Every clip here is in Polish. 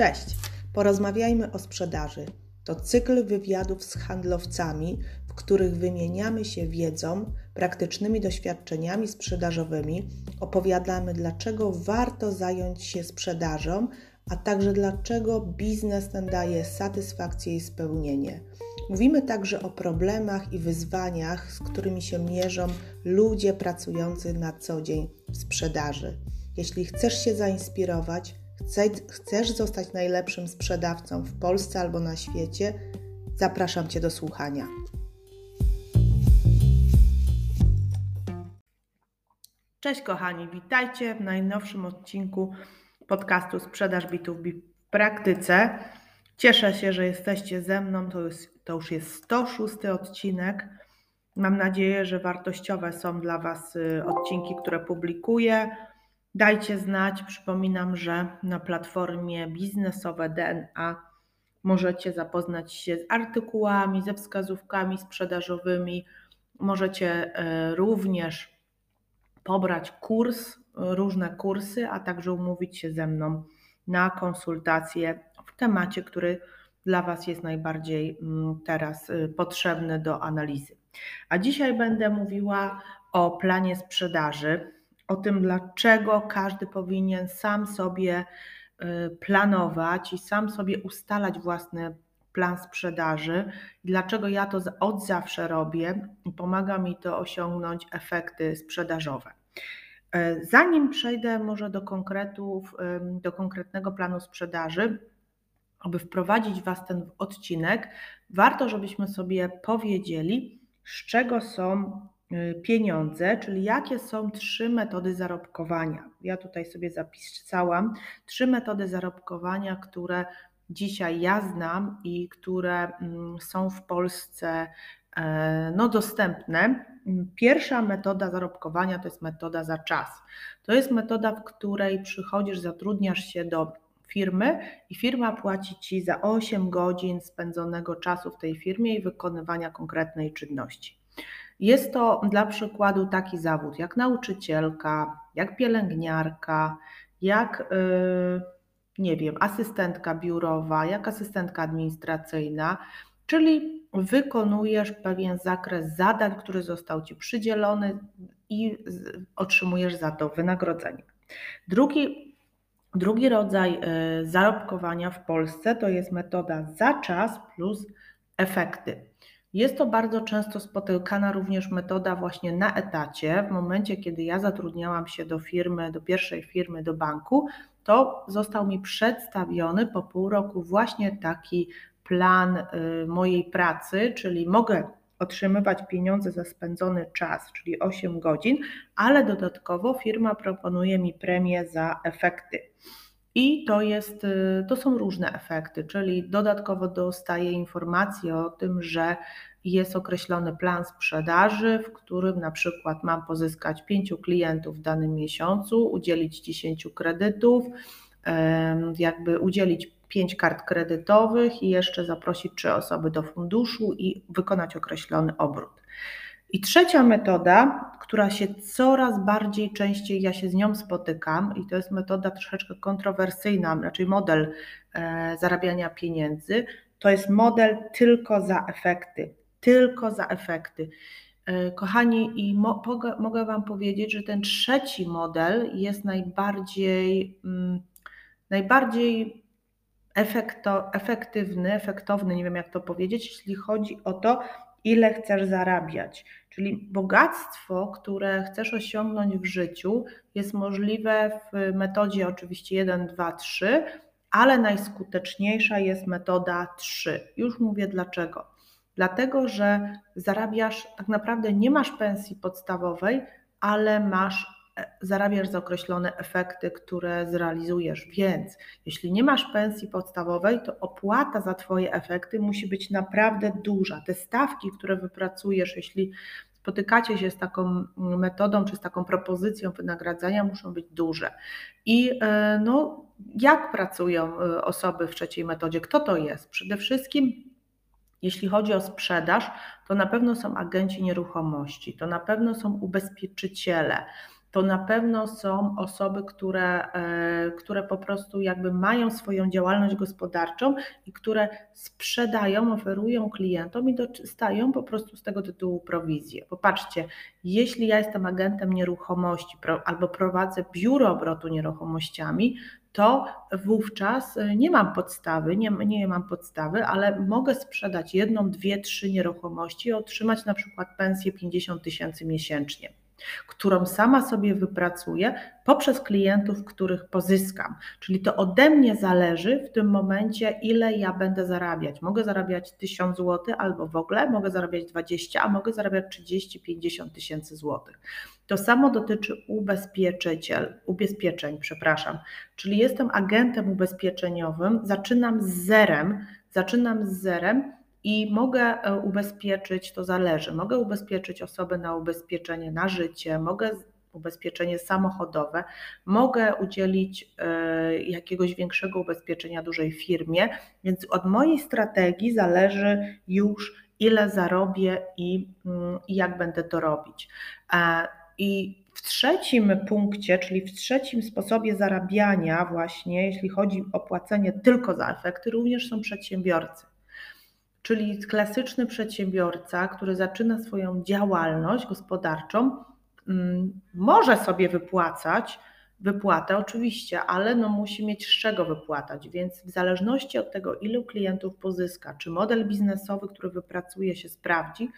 Cześć! Porozmawiajmy o sprzedaży. To cykl wywiadów z handlowcami, w których wymieniamy się wiedzą, praktycznymi doświadczeniami sprzedażowymi, opowiadamy, dlaczego warto zająć się sprzedażą, a także dlaczego biznes ten daje satysfakcję i spełnienie. Mówimy także o problemach i wyzwaniach, z którymi się mierzą ludzie pracujący na co dzień w sprzedaży. Jeśli chcesz się zainspirować, chcesz zostać najlepszym sprzedawcą w Polsce albo na świecie, zapraszam Cię do słuchania. Cześć kochani, witajcie w najnowszym odcinku podcastu Sprzedaż Bitów w praktyce. Cieszę się, że jesteście ze mną. To, jest, to już jest 106 odcinek. Mam nadzieję, że wartościowe są dla Was y, odcinki, które publikuję. Dajcie znać. Przypominam, że na platformie biznesowe DNA możecie zapoznać się z artykułami, ze wskazówkami sprzedażowymi. Możecie e, również pobrać kurs, różne kursy, a także umówić się ze mną na konsultacje w temacie, który dla Was jest najbardziej mm, teraz y, potrzebny do analizy. A dzisiaj będę mówiła o planie sprzedaży o tym, dlaczego każdy powinien sam sobie y, planować i sam sobie ustalać własny plan sprzedaży, dlaczego ja to od zawsze robię i pomaga mi to osiągnąć efekty sprzedażowe. Y, zanim przejdę może do konkretów, do konkretnego planu sprzedaży, aby wprowadzić Was ten odcinek, warto, żebyśmy sobie powiedzieli, z czego są pieniądze, czyli jakie są trzy metody zarobkowania. Ja tutaj sobie zapisałam trzy metody zarobkowania, które dzisiaj ja znam i które mm, są w Polsce e, no, dostępne. Pierwsza metoda zarobkowania to jest metoda za czas. To jest metoda, w której przychodzisz, zatrudniasz się do firmy i firma płaci ci za 8 godzin spędzonego czasu w tej firmie i wykonywania konkretnej czynności. Jest to dla przykładu taki zawód jak nauczycielka, jak pielęgniarka, jak yy, nie wiem, asystentka biurowa, jak asystentka administracyjna, czyli wykonujesz pewien zakres zadań, który został ci przydzielony i otrzymujesz za to wynagrodzenie. Drugi, drugi rodzaj yy, zarobkowania w Polsce to jest metoda za czas plus efekty. Jest to bardzo często spotykana również metoda właśnie na etacie. W momencie, kiedy ja zatrudniałam się do firmy, do pierwszej firmy, do banku, to został mi przedstawiony po pół roku właśnie taki plan y, mojej pracy, czyli mogę otrzymywać pieniądze za spędzony czas, czyli 8 godzin, ale dodatkowo firma proponuje mi premię za efekty. I to, jest, y, to są różne efekty, czyli dodatkowo dostaję informację o tym, że jest określony plan sprzedaży, w którym na przykład mam pozyskać pięciu klientów w danym miesiącu, udzielić 10 kredytów, jakby udzielić pięć kart kredytowych i jeszcze zaprosić trzy osoby do funduszu i wykonać określony obrót. I trzecia metoda, która się coraz bardziej częściej ja się z nią spotykam, i to jest metoda troszeczkę kontrowersyjna, raczej model e, zarabiania pieniędzy, to jest model tylko za efekty. Tylko za efekty. E, kochani, i mo, mogę Wam powiedzieć, że ten trzeci model jest najbardziej, mm, najbardziej efekto, efektywny, efektowny, nie wiem jak to powiedzieć, jeśli chodzi o to, ile chcesz zarabiać. Czyli bogactwo, które chcesz osiągnąć w życiu, jest możliwe w metodzie oczywiście 1, 2, 3, ale najskuteczniejsza jest metoda 3. Już mówię dlaczego. Dlatego, że zarabiasz, tak naprawdę nie masz pensji podstawowej, ale masz zarabiasz za określone efekty, które zrealizujesz. Więc jeśli nie masz pensji podstawowej, to opłata za Twoje efekty musi być naprawdę duża. Te stawki, które wypracujesz, jeśli spotykacie się z taką metodą czy z taką propozycją wynagradzania, muszą być duże. I e, no, jak pracują e, osoby w trzeciej metodzie? Kto to jest? Przede wszystkim jeśli chodzi o sprzedaż, to na pewno są agenci nieruchomości, to na pewno są ubezpieczyciele, to na pewno są osoby, które, e, które po prostu jakby mają swoją działalność gospodarczą i które sprzedają, oferują klientom i dostają po prostu z tego tytułu prowizję. Popatrzcie, jeśli ja jestem agentem nieruchomości albo prowadzę biuro obrotu nieruchomościami, to wówczas e, nie mam podstawy, nie, nie mam podstawy, ale mogę sprzedać jedną, dwie, trzy nieruchomości i otrzymać na przykład pensję 50 tysięcy miesięcznie którą sama sobie wypracuję poprzez klientów, których pozyskam. Czyli to ode mnie zależy w tym momencie, ile ja będę zarabiać. Mogę zarabiać 1000 zł albo w ogóle, mogę zarabiać 20, a mogę zarabiać 30-50 tysięcy złotych. To samo dotyczy ubezpieczyciel, ubezpieczeń, przepraszam. Czyli jestem agentem ubezpieczeniowym, zaczynam z zerem, zaczynam z zerem i mogę e, ubezpieczyć, to zależy, mogę ubezpieczyć osobę na ubezpieczenie na życie, mogę ubezpieczenie samochodowe, mogę udzielić e, jakiegoś większego ubezpieczenia dużej firmie, więc od mojej strategii zależy już ile zarobię i, mm, jak będę to robić. E, I w trzecim punkcie, czyli w trzecim sposobie zarabiania, właśnie jeśli chodzi o płacenie tylko za efekty, również są przedsiębiorcy. Czyli klasyczny przedsiębiorca, który zaczyna swoją działalność gospodarczą, mm, może sobie wypłacać wypłatę oczywiście, ale no musi mieć z czego wypłatać, więc w zależności od tego, ilu klientów pozyska, czy model biznesowy, który wypracuje się sprawdzi,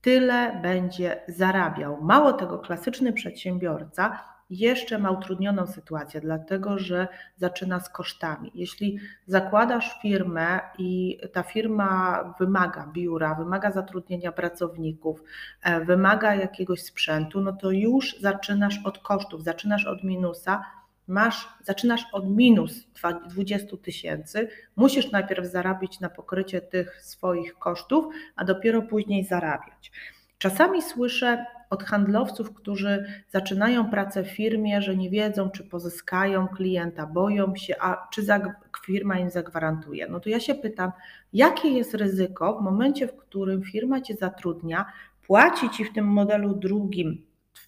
tyle będzie zarabiał. Mało tego, klasyczny przedsiębiorca jeszcze ma utrudnioną sytuację, dlatego że zaczyna z kosztami. Jeśli zakładasz firmę i ta firma wymaga biura, wymaga zatrudnienia pracowników, e, wymaga jakiegoś sprzętu, no to już zaczynasz od kosztów, zaczynasz od minusa. Masz, zaczynasz od minus 20 tysięcy, musisz najpierw zarabiać na pokrycie tych swoich kosztów, a dopiero później zarabiać. Czasami słyszę od handlowców, którzy zaczynają pracę w firmie, że nie wiedzą, czy pozyskają klienta, boją się, a czy firma im zagwarantuje. No to ja się pytam, jakie jest ryzyko w momencie, w którym firma cię zatrudnia, płaci ci w tym modelu drugim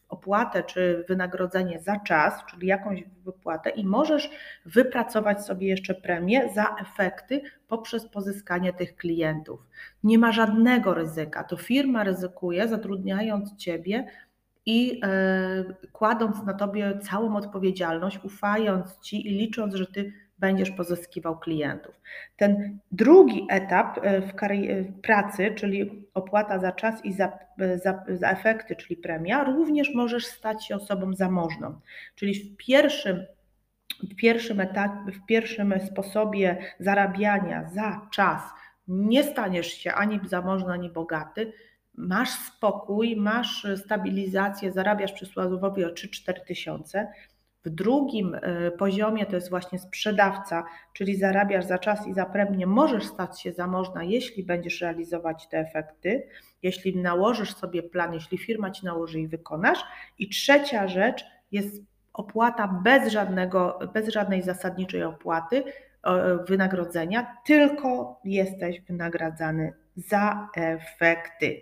opłatę czy wynagrodzenie za czas, czyli jakąś wypłatę, i możesz wypracować sobie jeszcze premię za efekty poprzez pozyskanie tych klientów. Nie ma żadnego ryzyka. To firma ryzykuje, zatrudniając ciebie i e, kładąc na tobie całą odpowiedzialność, ufając ci i licząc, że ty będziesz pozyskiwał klientów. Ten drugi etap e, w, w pracy, czyli opłata za czas i za, za, za, efekty, czyli premia, również możesz stać się osobą zamożną. Czyli w pierwszym, w pierwszym etapie, w pierwszym sposobie zarabiania za czas nie staniesz się ani zamożny, ani bogaty, masz spokój, masz stabilizację, zarabiasz przysłowiowo o 3-4 tysiące, w drugim e, poziomie to jest właśnie sprzedawca, czyli zarabiasz za czas i za premię, możesz stać się zamożna, jeśli będziesz realizować te efekty, jeśli nałożysz sobie plan, jeśli firma ci nałoży i wykonasz. I trzecia rzecz jest opłata bez, żadnego, bez żadnej zasadniczej opłaty, wynagrodzenia, tylko jesteś wynagradzany za efekty.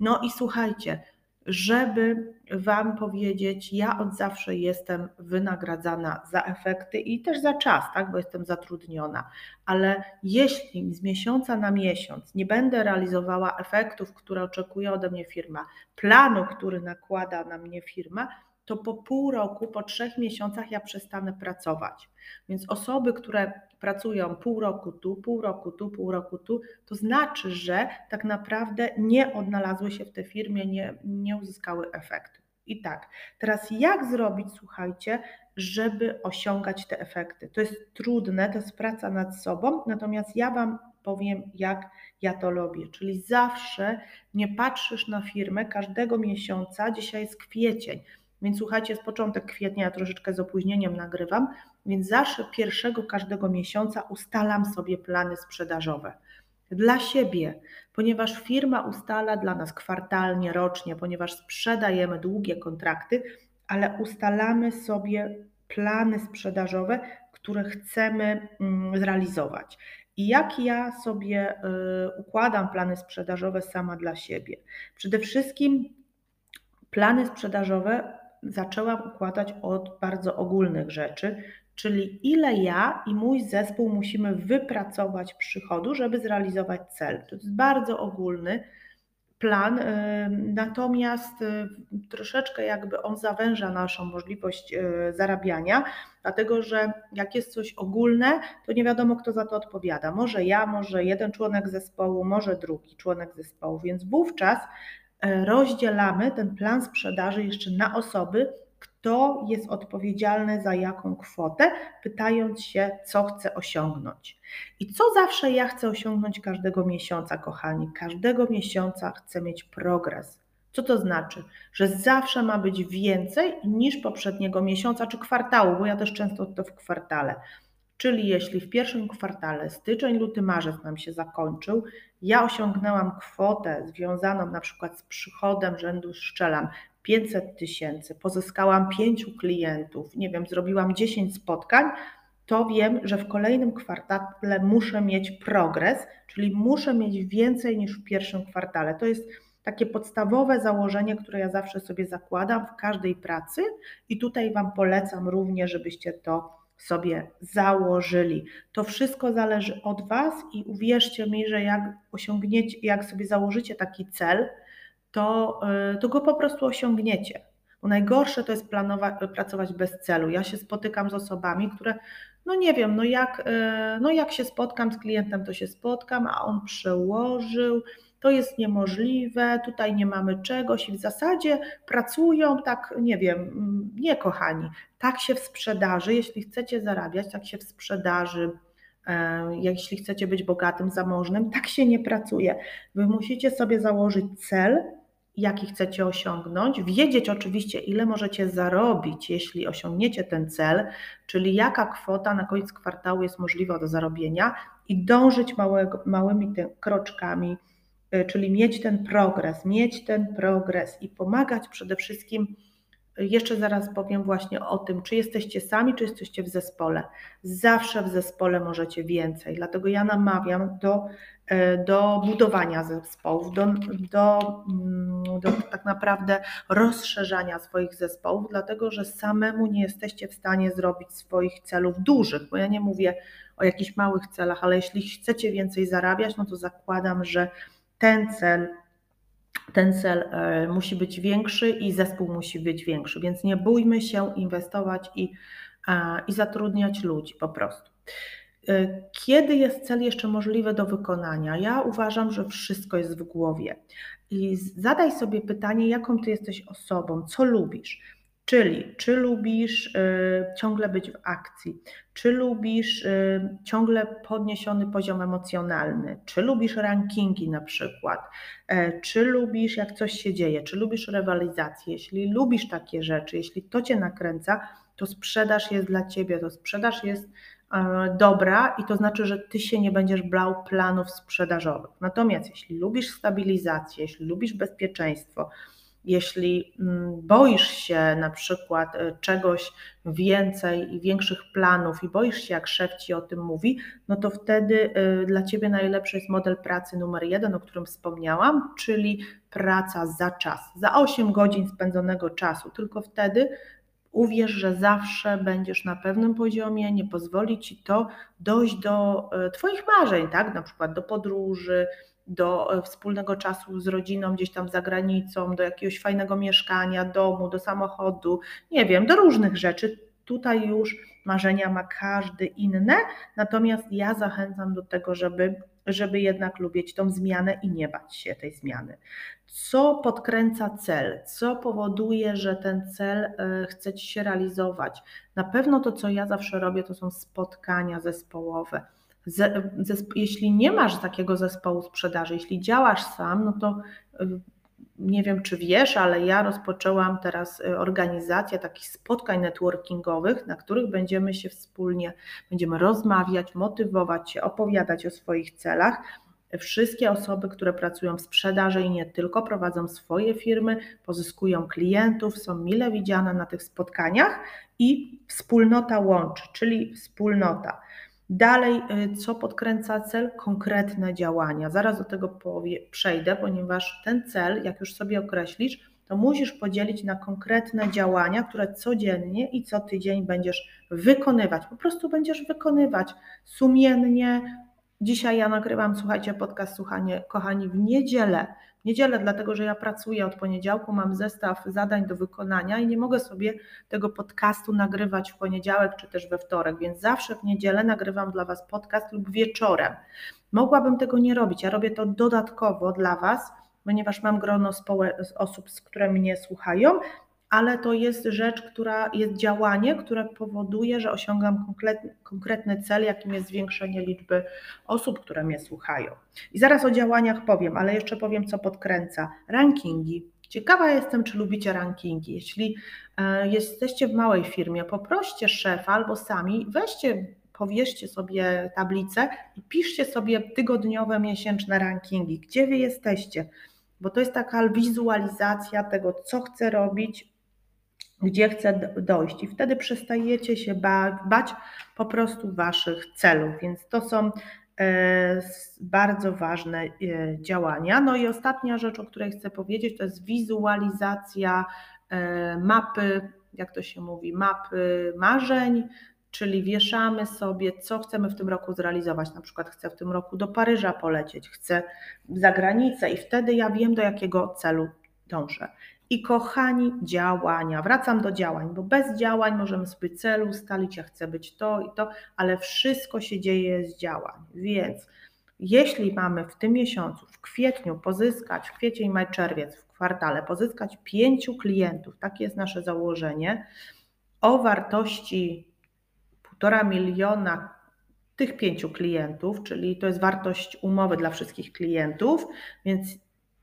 No i słuchajcie, żeby Wam powiedzieć, ja od zawsze jestem wynagradzana za efekty i też za czas, tak, bo jestem zatrudniona, ale jeśli z miesiąca na miesiąc nie będę realizowała efektów, które oczekuje ode mnie firma, planu, który nakłada na mnie firma, to po pół roku, po trzech miesiącach ja przestanę pracować. Więc osoby, które pracują pół roku tu, pół roku tu, pół roku tu, to znaczy, że tak naprawdę nie odnalazły się w tej firmie, nie, nie uzyskały efektu. I tak, teraz jak zrobić, słuchajcie, żeby osiągać te efekty? To jest trudne, to jest praca nad sobą, natomiast ja Wam powiem, jak ja to robię. Czyli zawsze nie patrzysz na firmę każdego miesiąca, dzisiaj jest kwiecień więc słuchajcie, jest początek kwietnia, ja troszeczkę z opóźnieniem nagrywam, więc zawsze pierwszego każdego miesiąca ustalam sobie plany sprzedażowe. Dla siebie, ponieważ firma ustala dla nas kwartalnie, rocznie, ponieważ sprzedajemy długie kontrakty, ale ustalamy sobie plany sprzedażowe, które chcemy mm, zrealizować. I jak ja sobie y, układam plany sprzedażowe sama dla siebie? Przede wszystkim plany sprzedażowe zaczęłam układać od bardzo ogólnych rzeczy, czyli ile ja i mój zespół musimy wypracować przychodu, żeby zrealizować cel. To jest bardzo ogólny plan, natomiast y, troszeczkę jakby on zawęża naszą możliwość y, zarabiania, dlatego że jak jest coś ogólne, to nie wiadomo, kto za to odpowiada. Może ja, może jeden członek zespołu, może drugi członek zespołu, więc wówczas rozdzielamy ten plan sprzedaży jeszcze na osoby, kto jest odpowiedzialny za jaką kwotę, pytając się, co chce osiągnąć. I co zawsze ja chcę osiągnąć każdego miesiąca, kochani? Każdego miesiąca chcę mieć progres. Co to znaczy? Że zawsze ma być więcej niż poprzedniego miesiąca czy kwartału, bo ja też często to w kwartale. Czyli jeśli w pierwszym kwartale, styczeń, luty, marzec nam się zakończył, ja osiągnęłam kwotę związaną na przykład z przychodem rzędu, szczelam 500 tysięcy, pozyskałam pięciu klientów, nie wiem, zrobiłam 10 spotkań, to wiem, że w kolejnym kwartale muszę mieć progres, czyli muszę mieć więcej niż w pierwszym kwartale. To jest takie podstawowe założenie, które ja zawsze sobie zakładam w każdej pracy i tutaj Wam polecam również, żebyście to sobie założyli. To wszystko zależy od Was i uwierzcie mi, że jak osiągniecie, jak sobie założycie taki cel, to, y, to go po prostu osiągniecie. Bo najgorsze to jest planować, pracować bez celu. Ja się spotykam z osobami, które, no nie wiem, no jak, y, no jak się spotkam z klientem, to się spotkam, a on przełożył, to jest niemożliwe, tutaj nie mamy czegoś i w zasadzie pracują tak, nie wiem, nie kochani, tak się w sprzedaży, jeśli chcecie zarabiać, tak się w sprzedaży, e, jeśli chcecie być bogatym, zamożnym, tak się nie pracuje. Wy musicie sobie założyć cel, jaki chcecie osiągnąć, wiedzieć oczywiście, ile możecie zarobić, jeśli osiągniecie ten cel, czyli jaka kwota na koniec kwartału jest możliwa do zarobienia i dążyć małego, małymi kroczkami, czyli mieć ten progres, mieć ten progres i pomagać przede wszystkim jeszcze zaraz powiem właśnie o tym, czy jesteście sami, czy jesteście w zespole. Zawsze w zespole możecie więcej, dlatego ja namawiam do, e, do budowania zespołów, do, do, mm, do tak naprawdę rozszerzania swoich zespołów, dlatego że samemu nie jesteście w stanie zrobić swoich celów dużych, bo ja nie mówię o jakichś małych celach, ale jeśli chcecie więcej zarabiać, no to zakładam, że ten cel ten cel e, musi być większy i zespół musi być większy, więc nie bójmy się inwestować i, i zatrudniać ludzi po prostu. E, kiedy jest cel jeszcze możliwy do wykonania? Ja uważam, że wszystko jest w głowie. I zadaj sobie pytanie, jaką ty jesteś osobą, co lubisz. Czyli czy lubisz y, ciągle być w akcji, czy lubisz y, ciągle podniesiony poziom emocjonalny, czy lubisz rankingi na przykład, y, czy lubisz jak coś się dzieje, czy lubisz rywalizację. Jeśli lubisz takie rzeczy, jeśli to cię nakręca, to sprzedaż jest dla ciebie, to sprzedaż jest e, dobra i to znaczy, że ty się nie będziesz brał planów sprzedażowych. Natomiast jeśli lubisz stabilizację, jeśli lubisz bezpieczeństwo, jeśli mm, boisz się na przykład e, czegoś więcej i większych planów i boisz się, jak szef ci o tym mówi, no to wtedy e, dla ciebie najlepszy jest model pracy numer jeden, o którym wspomniałam, czyli praca za czas, za 8 godzin spędzonego czasu. Tylko wtedy uwierz, że zawsze będziesz na pewnym poziomie, nie pozwoli ci to dojść do e, Twoich marzeń, tak? Na przykład do podróży, do e, wspólnego czasu z rodziną gdzieś tam za granicą, do jakiegoś fajnego mieszkania, domu, do samochodu, nie wiem, do różnych rzeczy. Tutaj już marzenia ma każdy inne, natomiast ja zachęcam do tego, żeby, żeby jednak lubić tą zmianę i nie bać się tej zmiany. Co podkręca cel? Co powoduje, że ten cel e, chce Ci się realizować? Na pewno to, co ja zawsze robię, to są spotkania zespołowe jeśli nie masz takiego zespołu sprzedaży, jeśli działasz sam, no to y, nie wiem, czy wiesz, ale ja rozpoczęłam teraz y, organizację takich spotkań networkingowych, na których będziemy się wspólnie, będziemy rozmawiać, motywować się, opowiadać o swoich celach. Wszystkie osoby, które pracują w sprzedaży i nie tylko, prowadzą swoje firmy, pozyskują klientów, są mile widziane na tych spotkaniach i wspólnota łączy, czyli wspólnota. Dalej, y, co podkręca cel? Konkretne działania. Zaraz do tego powie, przejdę, ponieważ ten cel, jak już sobie określisz, to musisz podzielić na konkretne działania, które codziennie i co tydzień będziesz wykonywać. Po prostu będziesz wykonywać sumiennie. Dzisiaj ja nagrywam, słuchajcie, podcast Słuchanie, kochani, w niedzielę. Niedzielę, dlatego że ja pracuję od poniedziałku, mam zestaw zadań do wykonania i nie mogę sobie tego podcastu nagrywać w poniedziałek czy też we wtorek, więc zawsze w niedzielę nagrywam dla Was podcast lub wieczorem. Mogłabym tego nie robić, ja robię to dodatkowo dla Was, ponieważ mam grono osób, z które mnie słuchają, ale to jest rzecz, która jest działanie, które powoduje, że osiągam konkretny, konkretny cel, jakim jest zwiększenie liczby osób, które mnie słuchają. I zaraz o działaniach powiem, ale jeszcze powiem, co podkręca. Rankingi. Ciekawa jestem, czy lubicie rankingi. Jeśli e, jesteście w małej firmie, poproście szefa albo sami, weźcie powierzcie sobie tablicę i piszcie sobie tygodniowe, miesięczne rankingi, gdzie wy jesteście, bo to jest taka wizualizacja tego, co chcę robić, gdzie chcę dojść i wtedy przestajecie się bać po prostu waszych celów, więc to są e, bardzo ważne e, działania. No i ostatnia rzecz, o której chcę powiedzieć, to jest wizualizacja e, mapy, jak to się mówi, mapy marzeń, czyli wieszamy sobie, co chcemy w tym roku zrealizować. Na przykład chcę w tym roku do Paryża polecieć, chcę za granicę i wtedy ja wiem, do jakiego celu dążę. I kochani, działania. Wracam do działań, bo bez działań możemy sobie celu ustalić, ja chcę być to i to, ale wszystko się dzieje z działań. Więc jeśli mamy w tym miesiącu, w kwietniu pozyskać, w kwiecień, maj, czerwiec, w kwartale pozyskać pięciu klientów, takie jest nasze założenie, o wartości półtora miliona tych pięciu klientów, czyli to jest wartość umowy dla wszystkich klientów, więc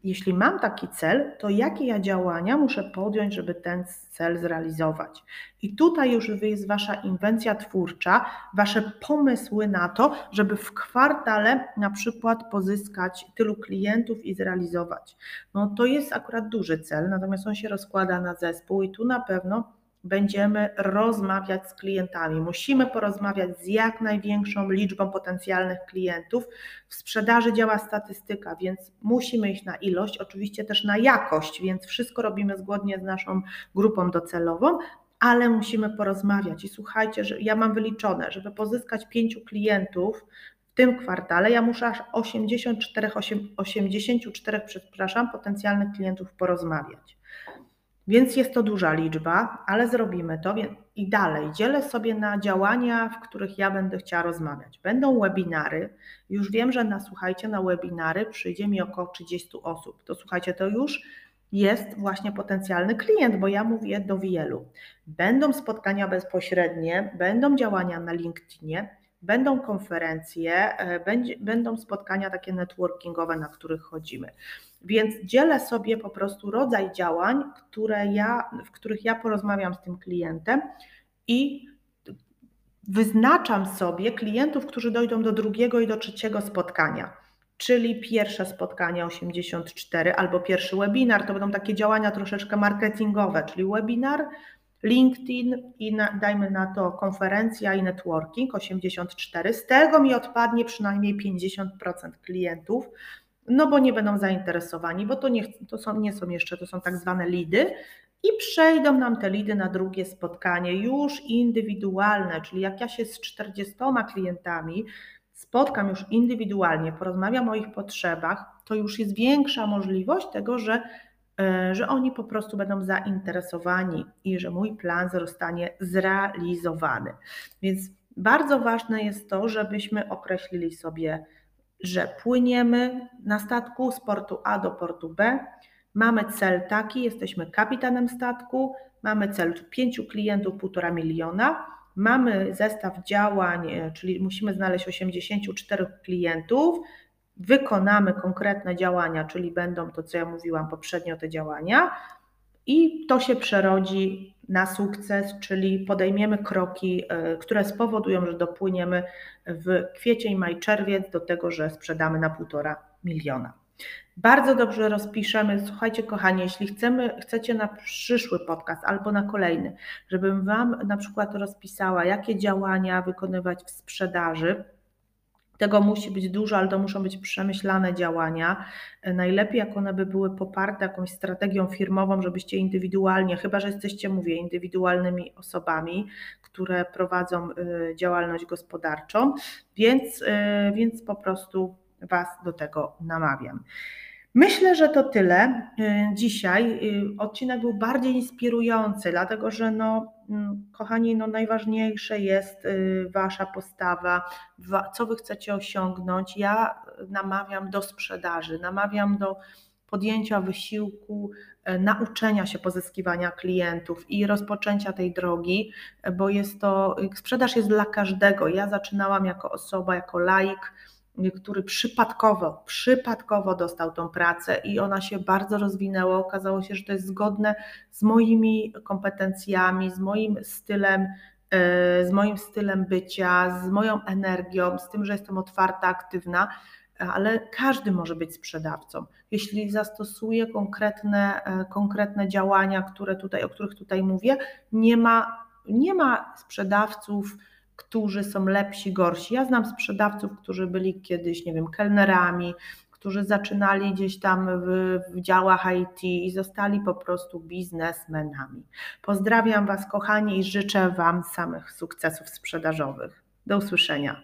jeśli mam taki cel, to jakie ja działania muszę podjąć, żeby ten cel zrealizować? I tutaj już jest Wasza inwencja twórcza, Wasze pomysły na to, żeby w kwartale na przykład pozyskać tylu klientów i zrealizować. No to jest akurat duży cel, natomiast on się rozkłada na zespół i tu na pewno będziemy rozmawiać z klientami. Musimy porozmawiać z jak największą liczbą potencjalnych klientów. W sprzedaży działa statystyka, więc musimy iść na ilość, oczywiście też na jakość, więc wszystko robimy zgodnie z naszą grupą docelową, ale musimy porozmawiać. I słuchajcie, że ja mam wyliczone, żeby pozyskać pięciu klientów w tym kwartale, ja muszę aż 84, 84 przepraszam, potencjalnych klientów porozmawiać. Więc jest to duża liczba, ale zrobimy to i dalej. Dzielę sobie na działania, w których ja będę chciała rozmawiać. Będą webinary. Już wiem, że na słuchajcie, na webinary przyjdzie mi około 30 osób. To słuchajcie, to już jest właśnie potencjalny klient, bo ja mówię do wielu. Będą spotkania bezpośrednie, będą działania na LinkedInie, będą konferencje, e, będą spotkania takie networkingowe, na których chodzimy. Więc dzielę sobie po prostu rodzaj działań, które ja, w których ja porozmawiam z tym klientem i wyznaczam sobie klientów, którzy dojdą do drugiego i do trzeciego spotkania. Czyli pierwsze spotkanie 84 albo pierwszy webinar, to będą takie działania troszeczkę marketingowe, czyli webinar, LinkedIn i na, dajmy na to konferencja i networking 84. Z tego mi odpadnie przynajmniej 50% klientów, no bo nie będą zainteresowani, bo to nie, to są, nie są jeszcze, to są tak zwane lidy i przejdą nam te lidy na drugie spotkanie już indywidualne, czyli jak ja się z 40 klientami spotkam już indywidualnie, porozmawiam o ich potrzebach, to już jest większa możliwość tego, że, że oni po prostu będą zainteresowani i że mój plan zostanie zrealizowany. Więc bardzo ważne jest to, żebyśmy określili sobie, że płyniemy na statku z portu A do portu B. Mamy cel taki, jesteśmy kapitanem statku, mamy cel pięciu klientów, półtora miliona. Mamy zestaw działań, e, czyli musimy znaleźć 84 klientów, wykonamy konkretne działania, czyli będą to, co ja mówiłam poprzednio, te działania, i to się przerodzi na sukces, czyli podejmiemy kroki, e, które spowodują, że dopłyniemy w kwiecień, maj, czerwiec do tego, że sprzedamy na półtora miliona. Bardzo dobrze rozpiszemy. Słuchajcie, kochani, jeśli chcemy, chcecie na przyszły podcast albo na kolejny, żebym Wam na przykład rozpisała, jakie działania wykonywać w sprzedaży, Tego musi być dużo, ale to muszą być przemyślane działania. Najlepiej, jak one by były poparte jakąś strategią firmową, żebyście indywidualnie, chyba że jesteście, mówię, indywidualnymi osobami, które prowadzą y, działalność gospodarczą, więc, y, więc po prostu Was do tego namawiam. Myślę, że to tyle. Y, dzisiaj odcinek był bardziej inspirujący, dlatego że no, mm, kochani, no najważniejsze jest wasza postawa, co wy chcecie osiągnąć. Ja namawiam do sprzedaży, namawiam do podjęcia wysiłku, e, nauczenia się pozyskiwania klientów i rozpoczęcia tej drogi, e, bo jest to, sprzedaż jest dla każdego. Ja zaczynałam jako osoba, jako laik, który przypadkowo, przypadkowo dostał tą pracę i ona się bardzo rozwinęła. Okazało się, że to jest zgodne z moimi kompetencjami, z moim stylem z moim stylem bycia, z moją energią, z tym, że jestem otwarta, aktywna ale każdy może być sprzedawcą. Jeśli zastosuje konkretne, e, konkretne działania, które tutaj, o których tutaj mówię, nie ma, nie ma sprzedawców, którzy są lepsi, gorsi. Ja znam sprzedawców, którzy byli kiedyś, nie wiem, kelnerami, którzy zaczynali gdzieś tam w, w działach IT i zostali po prostu biznesmenami. Pozdrawiam Was, kochani, i życzę Wam samych sukcesów sprzedażowych. Do usłyszenia.